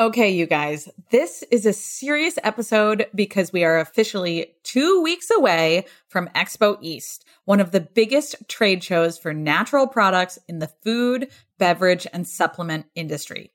Okay, you guys, this is a serious episode because we are officially two weeks away from Expo East, one of the biggest trade shows for natural products in the food, beverage, and supplement industry.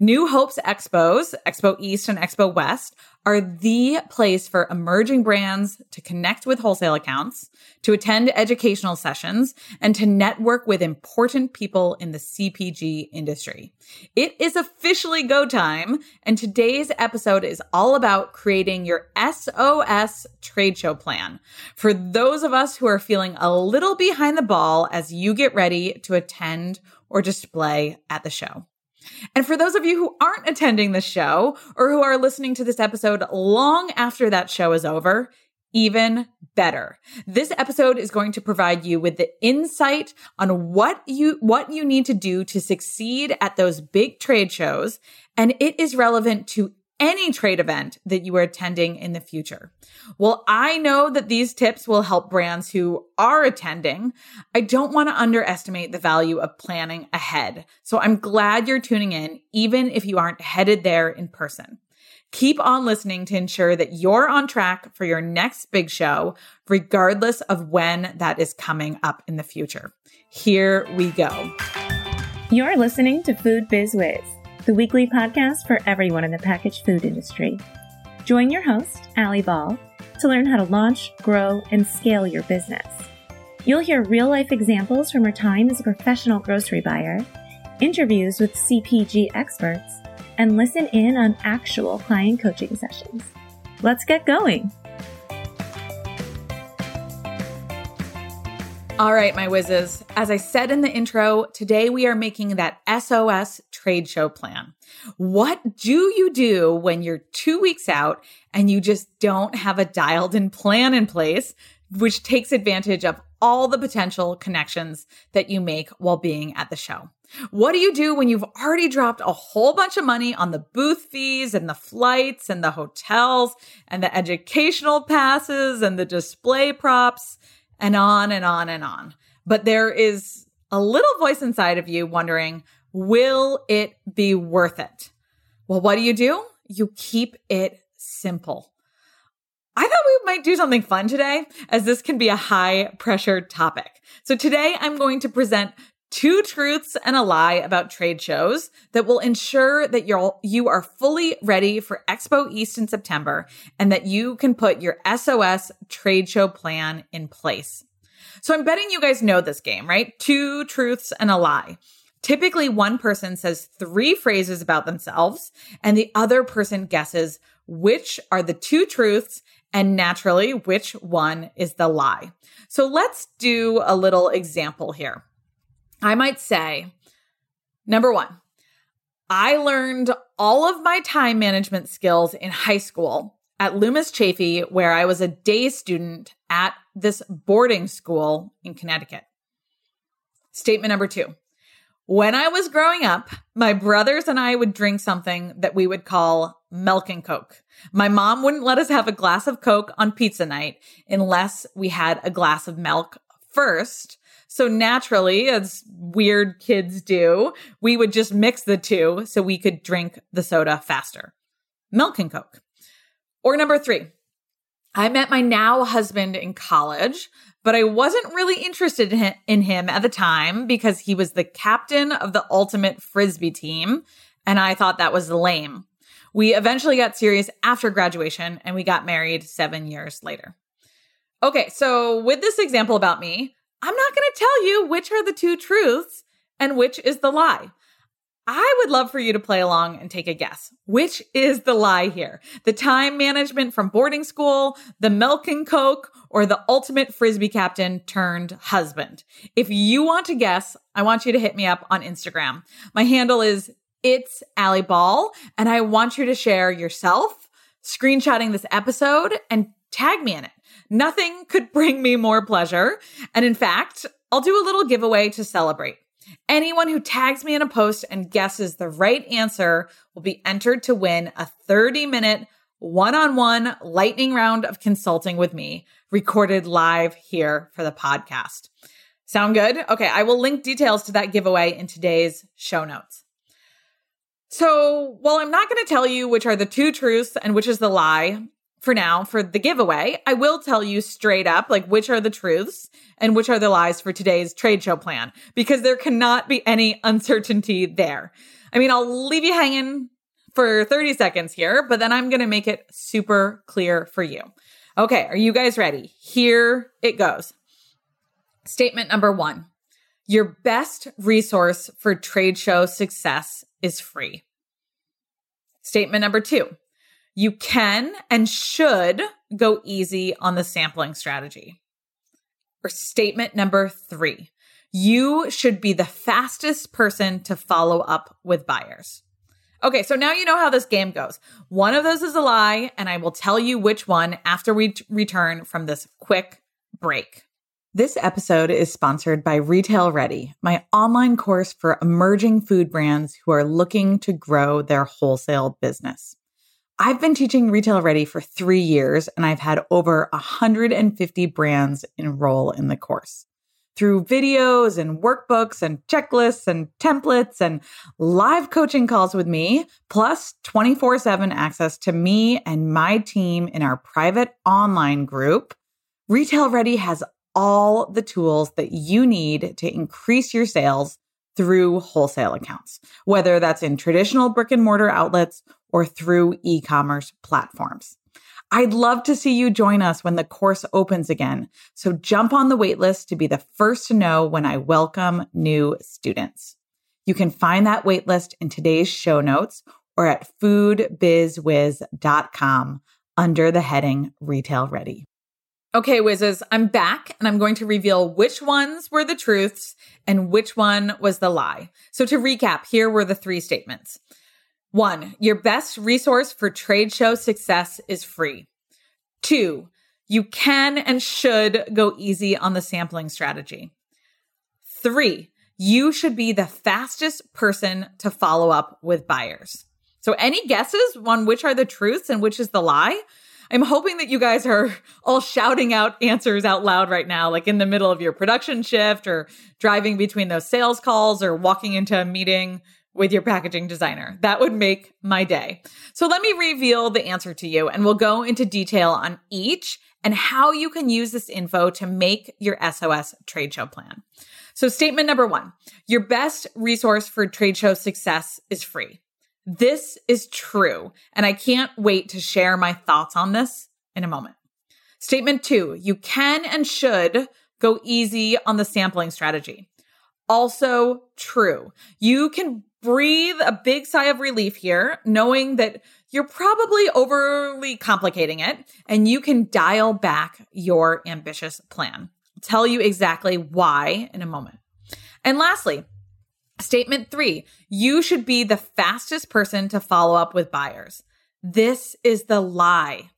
New Hope's expos, Expo East and Expo West, are the place for emerging brands to connect with wholesale accounts, to attend educational sessions, and to network with important people in the CPG industry. It is officially go time, and today's episode is all about creating your SOS trade show plan for those of us who are feeling a little behind the ball as you get ready to attend or display at the show. And for those of you who aren't attending the show or who are listening to this episode long after that show is over, even better. This episode is going to provide you with the insight on what you what you need to do to succeed at those big trade shows and it is relevant to any trade event that you are attending in the future. Well, I know that these tips will help brands who are attending. I don't want to underestimate the value of planning ahead. So I'm glad you're tuning in, even if you aren't headed there in person. Keep on listening to ensure that you're on track for your next big show, regardless of when that is coming up in the future. Here we go. You're listening to Food Biz Wiz the weekly podcast for everyone in the packaged food industry. Join your host, Alli Ball, to learn how to launch, grow, and scale your business. You'll hear real life examples from her time as a professional grocery buyer, interviews with CPG experts, and listen in on actual client coaching sessions. Let's get going. All right, my whizzes. As I said in the intro, today we are making that SOS trade show plan. What do you do when you're two weeks out and you just don't have a dialed in plan in place, which takes advantage of all the potential connections that you make while being at the show? What do you do when you've already dropped a whole bunch of money on the booth fees and the flights and the hotels and the educational passes and the display props? And on and on and on. But there is a little voice inside of you wondering, will it be worth it? Well, what do you do? You keep it simple. I thought we might do something fun today, as this can be a high pressure topic. So today I'm going to present two truths and a lie about trade shows that will ensure that you're you are fully ready for Expo East in September and that you can put your SOS trade show plan in place. So I'm betting you guys know this game, right? Two truths and a lie. Typically one person says three phrases about themselves and the other person guesses which are the two truths and naturally which one is the lie. So let's do a little example here. I might say, number one, I learned all of my time management skills in high school at Loomis Chaffee, where I was a day student at this boarding school in Connecticut. Statement number two. When I was growing up, my brothers and I would drink something that we would call milk and Coke. My mom wouldn't let us have a glass of Coke on pizza night unless we had a glass of milk first so naturally, as weird kids do, we would just mix the two so we could drink the soda faster. Milk and Coke. Or number three, I met my now husband in college, but I wasn't really interested in him at the time because he was the captain of the ultimate frisbee team. And I thought that was lame. We eventually got serious after graduation and we got married seven years later. Okay, so with this example about me, I'm not going to tell you which are the two truths and which is the lie. I would love for you to play along and take a guess. Which is the lie here? The time management from boarding school, the milk and coke, or the ultimate frisbee captain turned husband? If you want to guess, I want you to hit me up on Instagram. My handle is it's Alli Ball, and I want you to share yourself, screenshotting this episode, and tag me in it. Nothing could bring me more pleasure. And in fact, I'll do a little giveaway to celebrate. Anyone who tags me in a post and guesses the right answer will be entered to win a 30 minute one on one lightning round of consulting with me recorded live here for the podcast. Sound good? Okay, I will link details to that giveaway in today's show notes. So, while I'm not going to tell you which are the two truths and which is the lie for now for the giveaway, I will tell you straight up like which are the truths and which are the lies for today's trade show plan because there cannot be any uncertainty there. I mean, I'll leave you hanging for 30 seconds here, but then I'm going to make it super clear for you. Okay, are you guys ready? Here it goes. Statement number one Your best resource for trade show success is free. Statement number two You can and should go easy on the sampling strategy. Or statement number three You should be the fastest person to follow up with buyers. Okay, so now you know how this game goes. One of those is a lie, and I will tell you which one after we t- return from this quick break. This episode is sponsored by Retail Ready, my online course for emerging food brands who are looking to grow their wholesale business. I've been teaching Retail Ready for three years, and I've had over 150 brands enroll in the course through videos and workbooks and checklists and templates and live coaching calls with me, plus 24 7 access to me and my team in our private online group. Retail Ready has all the tools that you need to increase your sales through wholesale accounts, whether that's in traditional brick and mortar outlets or through e commerce platforms. I'd love to see you join us when the course opens again. So jump on the waitlist to be the first to know when I welcome new students. You can find that waitlist in today's show notes or at foodbizwiz.com under the heading Retail Ready. Okay, Whizzes, I'm back and I'm going to reveal which ones were the truths and which one was the lie. So to recap, here were the three statements. One, your best resource for trade show success is free. Two, you can and should go easy on the sampling strategy. Three, you should be the fastest person to follow up with buyers. So, any guesses on which are the truths and which is the lie? I'm hoping that you guys are all shouting out answers out loud right now, like in the middle of your production shift or driving between those sales calls or walking into a meeting with your packaging designer. That would make my day. So let me reveal the answer to you and we'll go into detail on each and how you can use this info to make your SOS trade show plan. So statement number one, your best resource for trade show success is free. This is true. And I can't wait to share my thoughts on this in a moment. Statement two, you can and should go easy on the sampling strategy. Also true. You can breathe a big sigh of relief here, knowing that you're probably overly complicating it and you can dial back your ambitious plan. I'll tell you exactly why in a moment. And lastly, statement three, you should be the fastest person to follow up with buyers. This is the lie.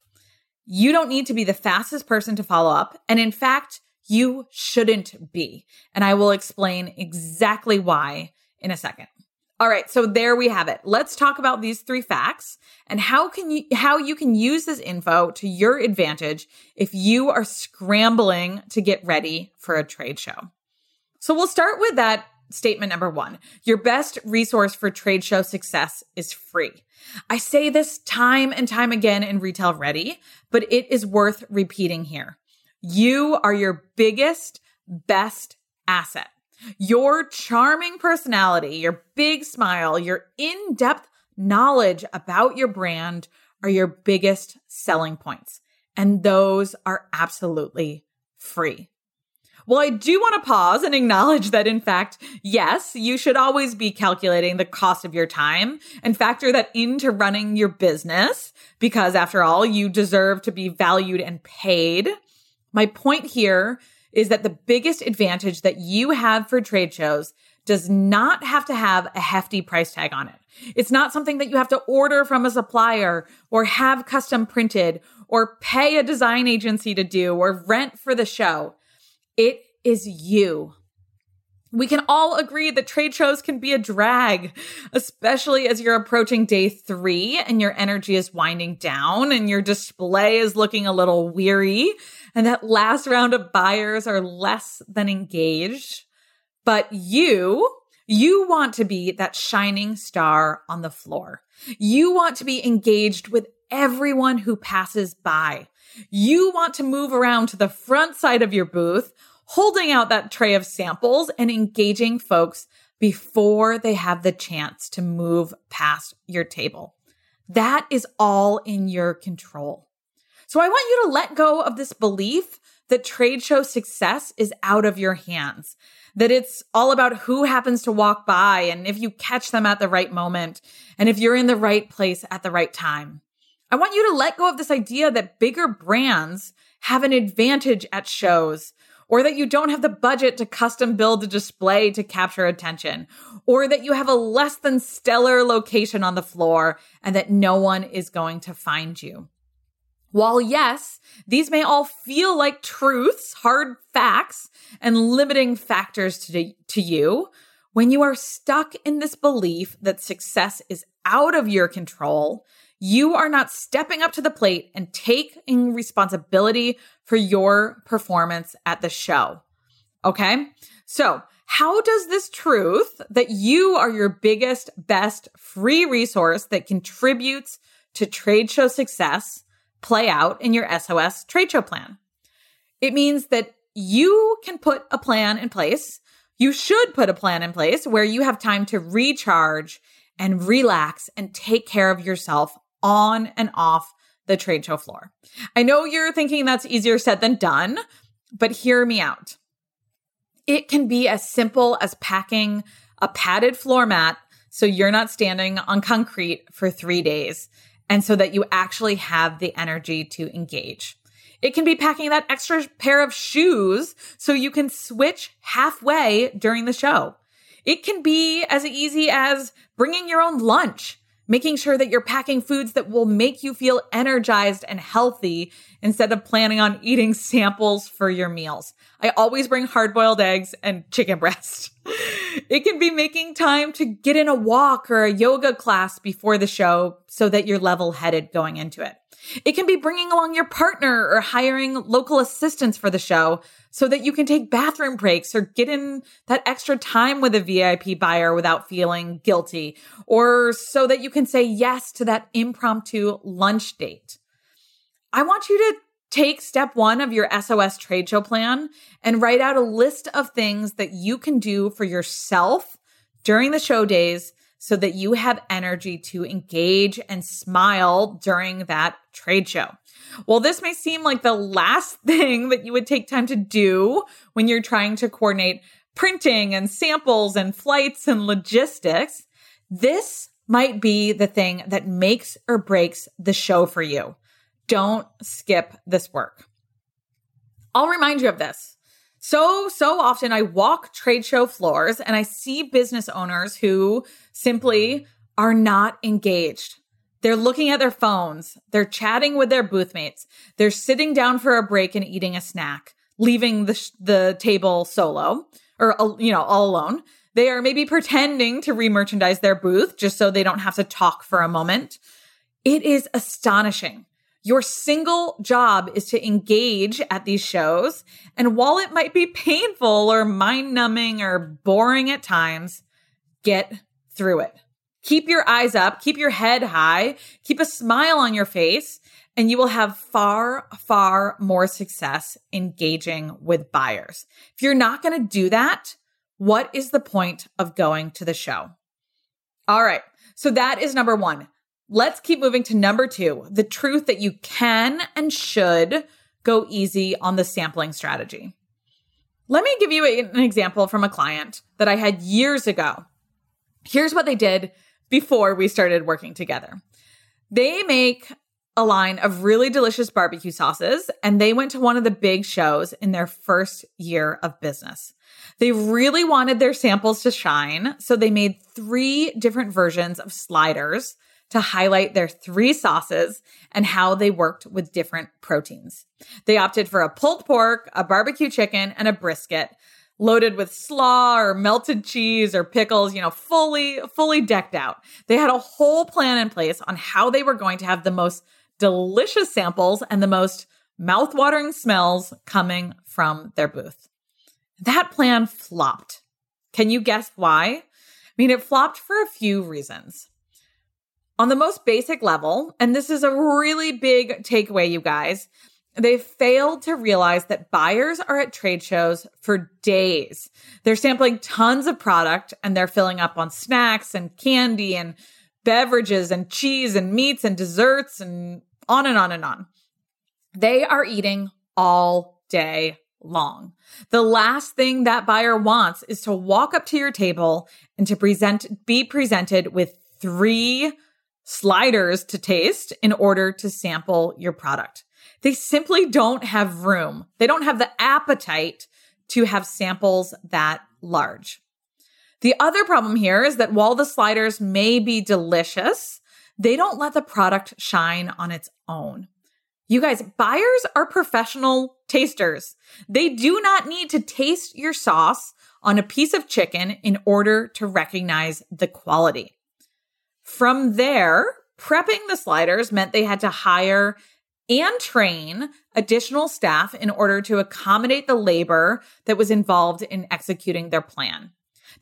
You don't need to be the fastest person to follow up. And in fact, you shouldn't be. And I will explain exactly why in a second. All right, so there we have it. Let's talk about these three facts and how can you how you can use this info to your advantage if you are scrambling to get ready for a trade show. So we'll start with that statement number 1. Your best resource for trade show success is free. I say this time and time again in Retail Ready, but it is worth repeating here. You are your biggest best asset. Your charming personality, your big smile, your in depth knowledge about your brand are your biggest selling points. And those are absolutely free. Well, I do want to pause and acknowledge that, in fact, yes, you should always be calculating the cost of your time and factor that into running your business because, after all, you deserve to be valued and paid. My point here is that the biggest advantage that you have for trade shows does not have to have a hefty price tag on it. It's not something that you have to order from a supplier or have custom printed or pay a design agency to do or rent for the show. It is you. We can all agree that trade shows can be a drag, especially as you're approaching day three and your energy is winding down and your display is looking a little weary and that last round of buyers are less than engaged. But you, You want to be that shining star on the floor. You want to be engaged with everyone who passes by. You want to move around to the front side of your booth, holding out that tray of samples and engaging folks before they have the chance to move past your table. That is all in your control. So I want you to let go of this belief that trade show success is out of your hands, that it's all about who happens to walk by and if you catch them at the right moment and if you're in the right place at the right time. I want you to let go of this idea that bigger brands have an advantage at shows or that you don't have the budget to custom build a display to capture attention, or that you have a less than stellar location on the floor and that no one is going to find you. While yes, these may all feel like truths, hard facts, and limiting factors to, to you, when you are stuck in this belief that success is out of your control, you are not stepping up to the plate and taking responsibility for your performance at the show. Okay. So how does this truth that you are your biggest, best free resource that contributes to trade show success play out in your SOS trade show plan? It means that you can put a plan in place. You should put a plan in place where you have time to recharge and relax and take care of yourself on and off the trade show floor. I know you're thinking that's easier said than done, but hear me out. It can be as simple as packing a padded floor mat so you're not standing on concrete for three days and so that you actually have the energy to engage. It can be packing that extra pair of shoes so you can switch halfway during the show. It can be as easy as bringing your own lunch making sure that you're packing foods that will make you feel energized and healthy instead of planning on eating samples for your meals. I always bring hard boiled eggs and chicken breast. it can be making time to get in a walk or a yoga class before the show so that you're level headed going into it. It can be bringing along your partner or hiring local assistants for the show so that you can take bathroom breaks or get in that extra time with a VIP buyer without feeling guilty, or so that you can say yes to that impromptu lunch date. I want you to take step one of your SOS trade show plan and write out a list of things that you can do for yourself during the show days so that you have energy to engage and smile during that trade show. Well, this may seem like the last thing that you would take time to do when you're trying to coordinate printing and samples and flights and logistics. This might be the thing that makes or breaks the show for you. Don't skip this work. I'll remind you of this. So, so often I walk trade show floors and I see business owners who simply mm-hmm. are not engaged. They're looking at their phones. They're chatting with their booth mates. They're sitting down for a break and eating a snack, leaving the, the table solo or, you know, all alone. They are maybe pretending to remerchandise their booth just so they don't have to talk for a moment. It is astonishing your single job is to engage at these shows. And while it might be painful or mind numbing or boring at times, get through it. Keep your eyes up, keep your head high, keep a smile on your face, and you will have far, far more success engaging with buyers. If you're not going to do that, what is the point of going to the show? All right. So that is number one. Let's keep moving to number two the truth that you can and should go easy on the sampling strategy. Let me give you an example from a client that I had years ago. Here's what they did before we started working together. They make a line of really delicious barbecue sauces, and they went to one of the big shows in their first year of business. They really wanted their samples to shine, so they made three different versions of sliders to highlight their three sauces and how they worked with different proteins. They opted for a pulled pork, a barbecue chicken, and a brisket loaded with slaw or melted cheese or pickles, you know, fully, fully decked out. They had a whole plan in place on how they were going to have the most delicious samples and the most mouthwatering smells coming from their booth. That plan flopped. Can you guess why? I mean, it flopped for a few reasons. On the most basic level, and this is a really big takeaway, you guys, they failed to realize that buyers are at trade shows for days. They're sampling tons of product and they're filling up on snacks and candy and beverages and cheese and meats and desserts and on and on and on. They are eating all day long. The last thing that buyer wants is to walk up to your table and to present, be presented with three sliders to taste in order to sample your product. They simply don't have room. They don't have the appetite to have samples that large. The other problem here is that while the sliders may be delicious, they don't let the product shine on its own. You guys, buyers are professional tasters. They do not need to taste your sauce on a piece of chicken in order to recognize the quality. From there, prepping the sliders meant they had to hire and train additional staff in order to accommodate the labor that was involved in executing their plan.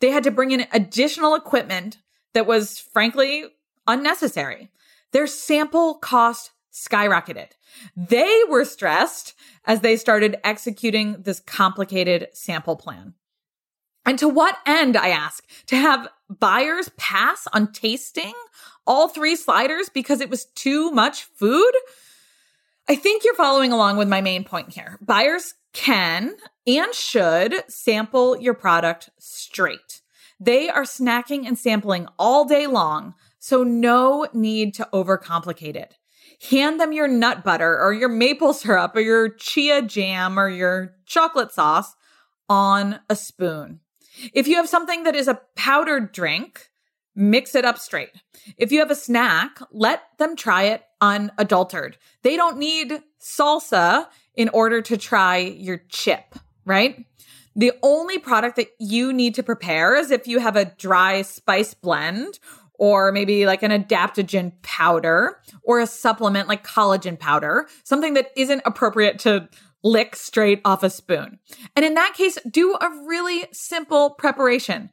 They had to bring in additional equipment that was frankly unnecessary. Their sample cost skyrocketed. They were stressed as they started executing this complicated sample plan. And to what end, I ask? To have buyers pass on tasting all three sliders because it was too much food? I think you're following along with my main point here. Buyers can and should sample your product straight. They are snacking and sampling all day long, so no need to overcomplicate it hand them your nut butter or your maple syrup or your chia jam or your chocolate sauce on a spoon. If you have something that is a powdered drink, mix it up straight. If you have a snack, let them try it unadulterated. They don't need salsa in order to try your chip, right? The only product that you need to prepare is if you have a dry spice blend or maybe like an adaptogen powder or a supplement like collagen powder, something that isn't appropriate to lick straight off a spoon. And in that case, do a really simple preparation.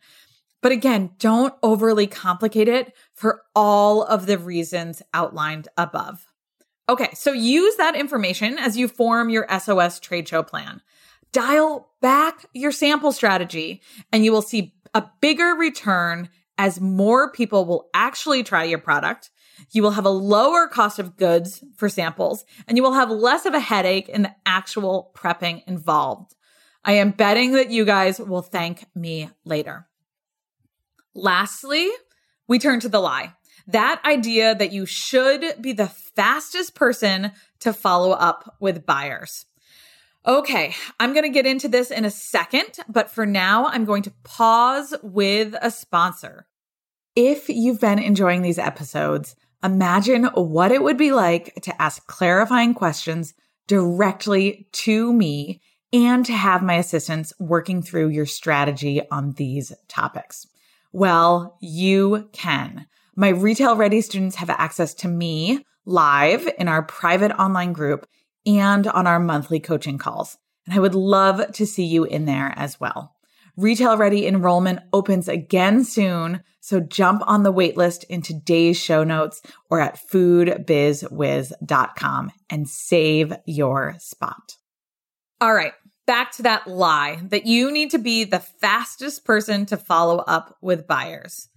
But again, don't overly complicate it for all of the reasons outlined above. Okay, so use that information as you form your SOS trade show plan. Dial back your sample strategy and you will see a bigger return as more people will actually try your product. You will have a lower cost of goods for samples and you will have less of a headache in the actual prepping involved. I am betting that you guys will thank me later. Lastly, we turn to the lie. That idea that you should be the fastest person to follow up with buyers. Okay, I'm going to get into this in a second, but for now, I'm going to pause with a sponsor. If you've been enjoying these episodes, imagine what it would be like to ask clarifying questions directly to me and to have my assistants working through your strategy on these topics. Well, you can. My retail ready students have access to me live in our private online group and on our monthly coaching calls. And I would love to see you in there as well. Retail ready enrollment opens again soon. So jump on the waitlist in today's show notes or at foodbizwiz.com and save your spot. All right. Back to that lie that you need to be the fastest person to follow up with buyers.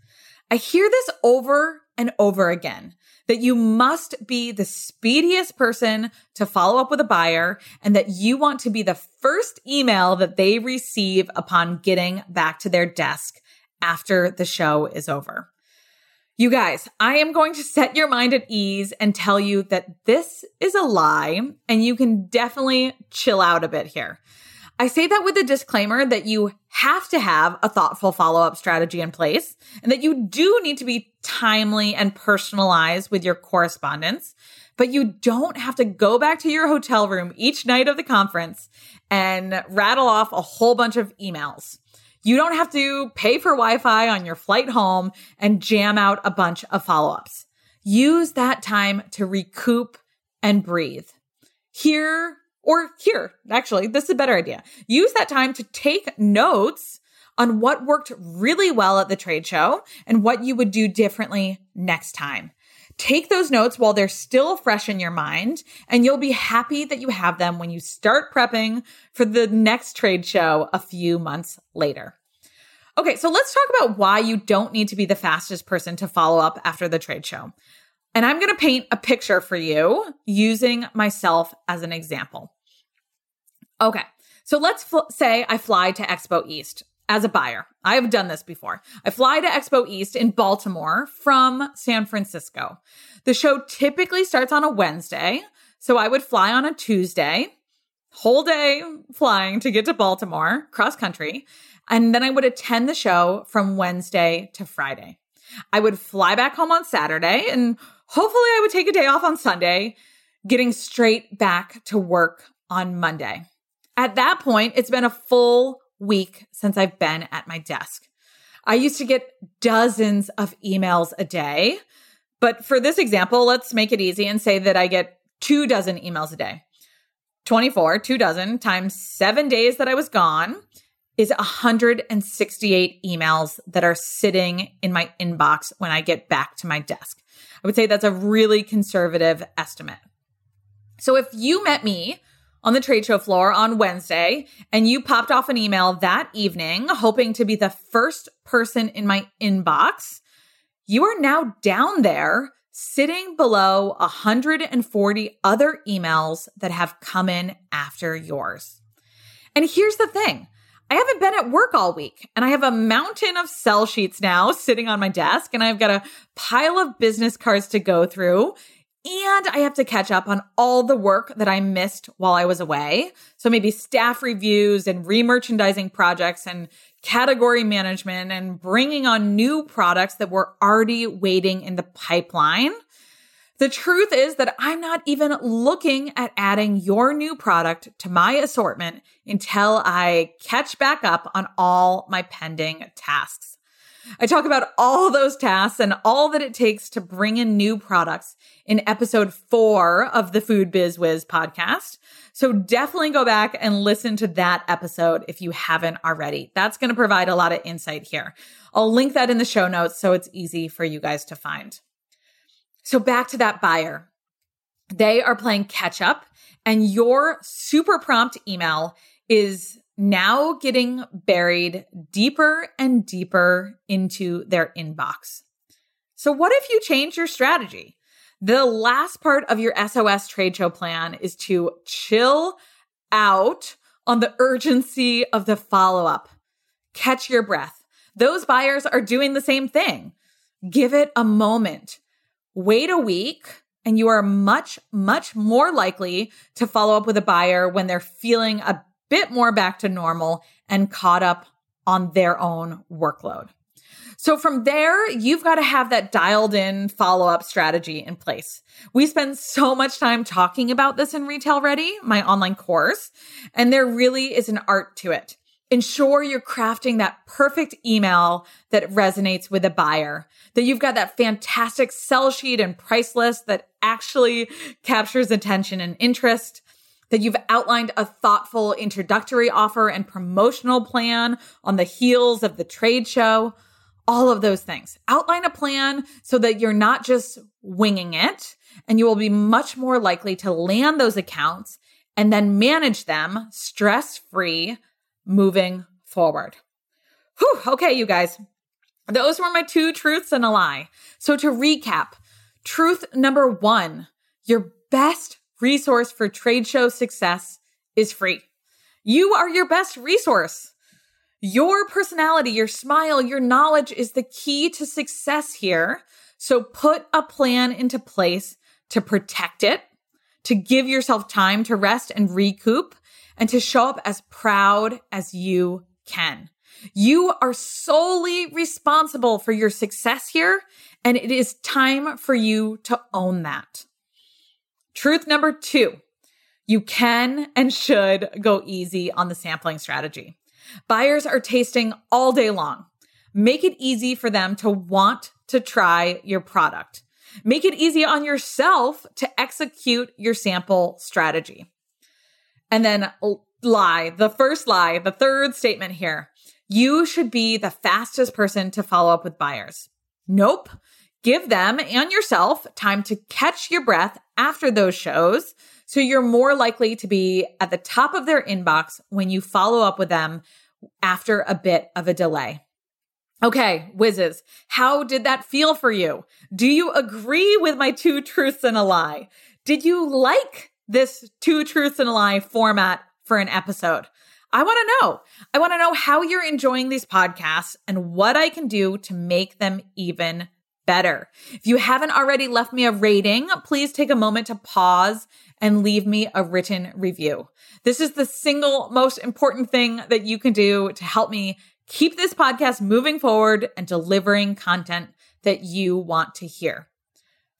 I hear this over and over again that you must be the speediest person to follow up with a buyer and that you want to be the first email that they receive upon getting back to their desk after the show is over. You guys, I am going to set your mind at ease and tell you that this is a lie and you can definitely chill out a bit here. I say that with a disclaimer that you have to have a thoughtful follow up strategy in place and that you do need to be timely and personalized with your correspondence, but you don't have to go back to your hotel room each night of the conference and rattle off a whole bunch of emails. You don't have to pay for Wi Fi on your flight home and jam out a bunch of follow ups. Use that time to recoup and breathe. Here or here, actually, this is a better idea. Use that time to take notes on what worked really well at the trade show and what you would do differently next time. Take those notes while they're still fresh in your mind, and you'll be happy that you have them when you start prepping for the next trade show a few months later. Okay, so let's talk about why you don't need to be the fastest person to follow up after the trade show. And I'm going to paint a picture for you using myself as an example. Okay, so let's fl- say I fly to Expo East as a buyer. I have done this before. I fly to Expo East in Baltimore from San Francisco. The show typically starts on a Wednesday. So I would fly on a Tuesday, whole day flying to get to Baltimore, cross country. And then I would attend the show from Wednesday to Friday. I would fly back home on Saturday and hopefully I would take a day off on Sunday, getting straight back to work on Monday. At that point, it's been a full week since I've been at my desk. I used to get dozens of emails a day. But for this example, let's make it easy and say that I get two dozen emails a day. 24, two dozen times seven days that I was gone is 168 emails that are sitting in my inbox when I get back to my desk. I would say that's a really conservative estimate. So if you met me on the trade show floor on Wednesday and you popped off an email that evening hoping to be the first person in my inbox, you are now down there sitting below 140 other emails that have come in after yours. And here's the thing. I haven't been at work all week and I have a mountain of sell sheets now sitting on my desk and I've got a pile of business cards to go through and I have to catch up on all the work that I missed while I was away. So maybe staff reviews and remerchandising projects and category management and bringing on new products that were already waiting in the pipeline. The truth is that I'm not even looking at adding your new product to my assortment until I catch back up on all my pending tasks. I talk about all those tasks and all that it takes to bring in new products in episode four of the Food Biz Wiz podcast. So definitely go back and listen to that episode if you haven't already. That's going to provide a lot of insight here. I'll link that in the show notes so it's easy for you guys to find. So back to that buyer. They are playing catch up and your super prompt email is now getting buried deeper and deeper into their inbox. So, what if you change your strategy? The last part of your SOS trade show plan is to chill out on the urgency of the follow up. Catch your breath. Those buyers are doing the same thing. Give it a moment. Wait a week, and you are much, much more likely to follow up with a buyer when they're feeling a bit more back to normal and caught up on their own workload. So from there, you've got to have that dialed in follow up strategy in place. We spend so much time talking about this in Retail Ready, my online course, and there really is an art to it. Ensure you're crafting that perfect email that resonates with a buyer, that you've got that fantastic sell sheet and price list that actually captures attention and interest, that you've outlined a thoughtful introductory offer and promotional plan on the heels of the trade show, all of those things. Outline a plan so that you're not just winging it and you will be much more likely to land those accounts and then manage them stress free moving forward. Whew, okay, you guys. Those were my two truths and a lie. So to recap, truth number one, your best resource for trade show success is free. You are your best resource. Your personality, your smile, your knowledge is the key to success here. So put a plan into place to protect it, to give yourself time to rest and recoup, and to show up as proud as you can. You are solely responsible for your success here, and it is time for you to own that. Truth number two, you can and should go easy on the sampling strategy. Buyers are tasting all day long. Make it easy for them to want to try your product. Make it easy on yourself to execute your sample strategy. And then lie, the first lie, the third statement here. you should be the fastest person to follow up with buyers. Nope. Give them and yourself time to catch your breath after those shows so you're more likely to be at the top of their inbox when you follow up with them after a bit of a delay. Okay, whizzes, how did that feel for you? Do you agree with my two truths and a lie? Did you like this two truths and a lie format for an episode? I want to know. I want to know how you're enjoying these podcasts and what I can do to make them even better. If you haven't already left me a rating, please take a moment to pause and leave me a written review. This is the single most important thing that you can do to help me keep this podcast moving forward and delivering content that you want to hear.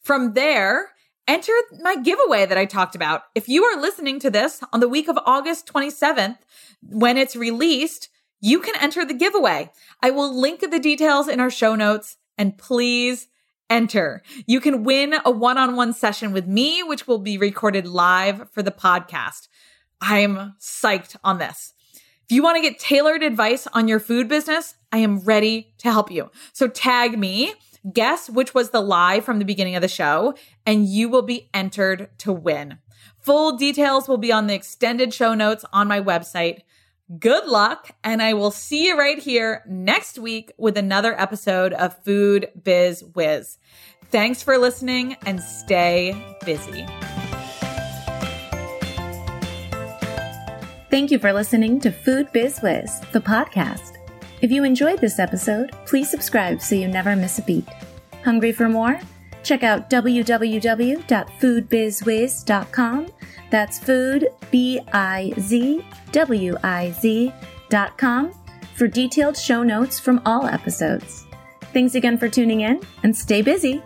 From there, enter my giveaway that I talked about. If you are listening to this on the week of August 27th, when it's released, you can enter the giveaway. I will link the details in our show notes and please enter. You can win a one on one session with me, which will be recorded live for the podcast. I am psyched on this. If you want to get tailored advice on your food business, I am ready to help you. So tag me, guess which was the lie from the beginning of the show, and you will be entered to win. Full details will be on the extended show notes on my website. Good luck, and I will see you right here next week with another episode of Food Biz Wiz. Thanks for listening and stay busy. Thank you for listening to Food Biz Wiz, the podcast. If you enjoyed this episode, please subscribe so you never miss a beat. Hungry for more? Check out www.foodbizwiz.com. That's food, B I Z W I Z.com for detailed show notes from all episodes. Thanks again for tuning in and stay busy.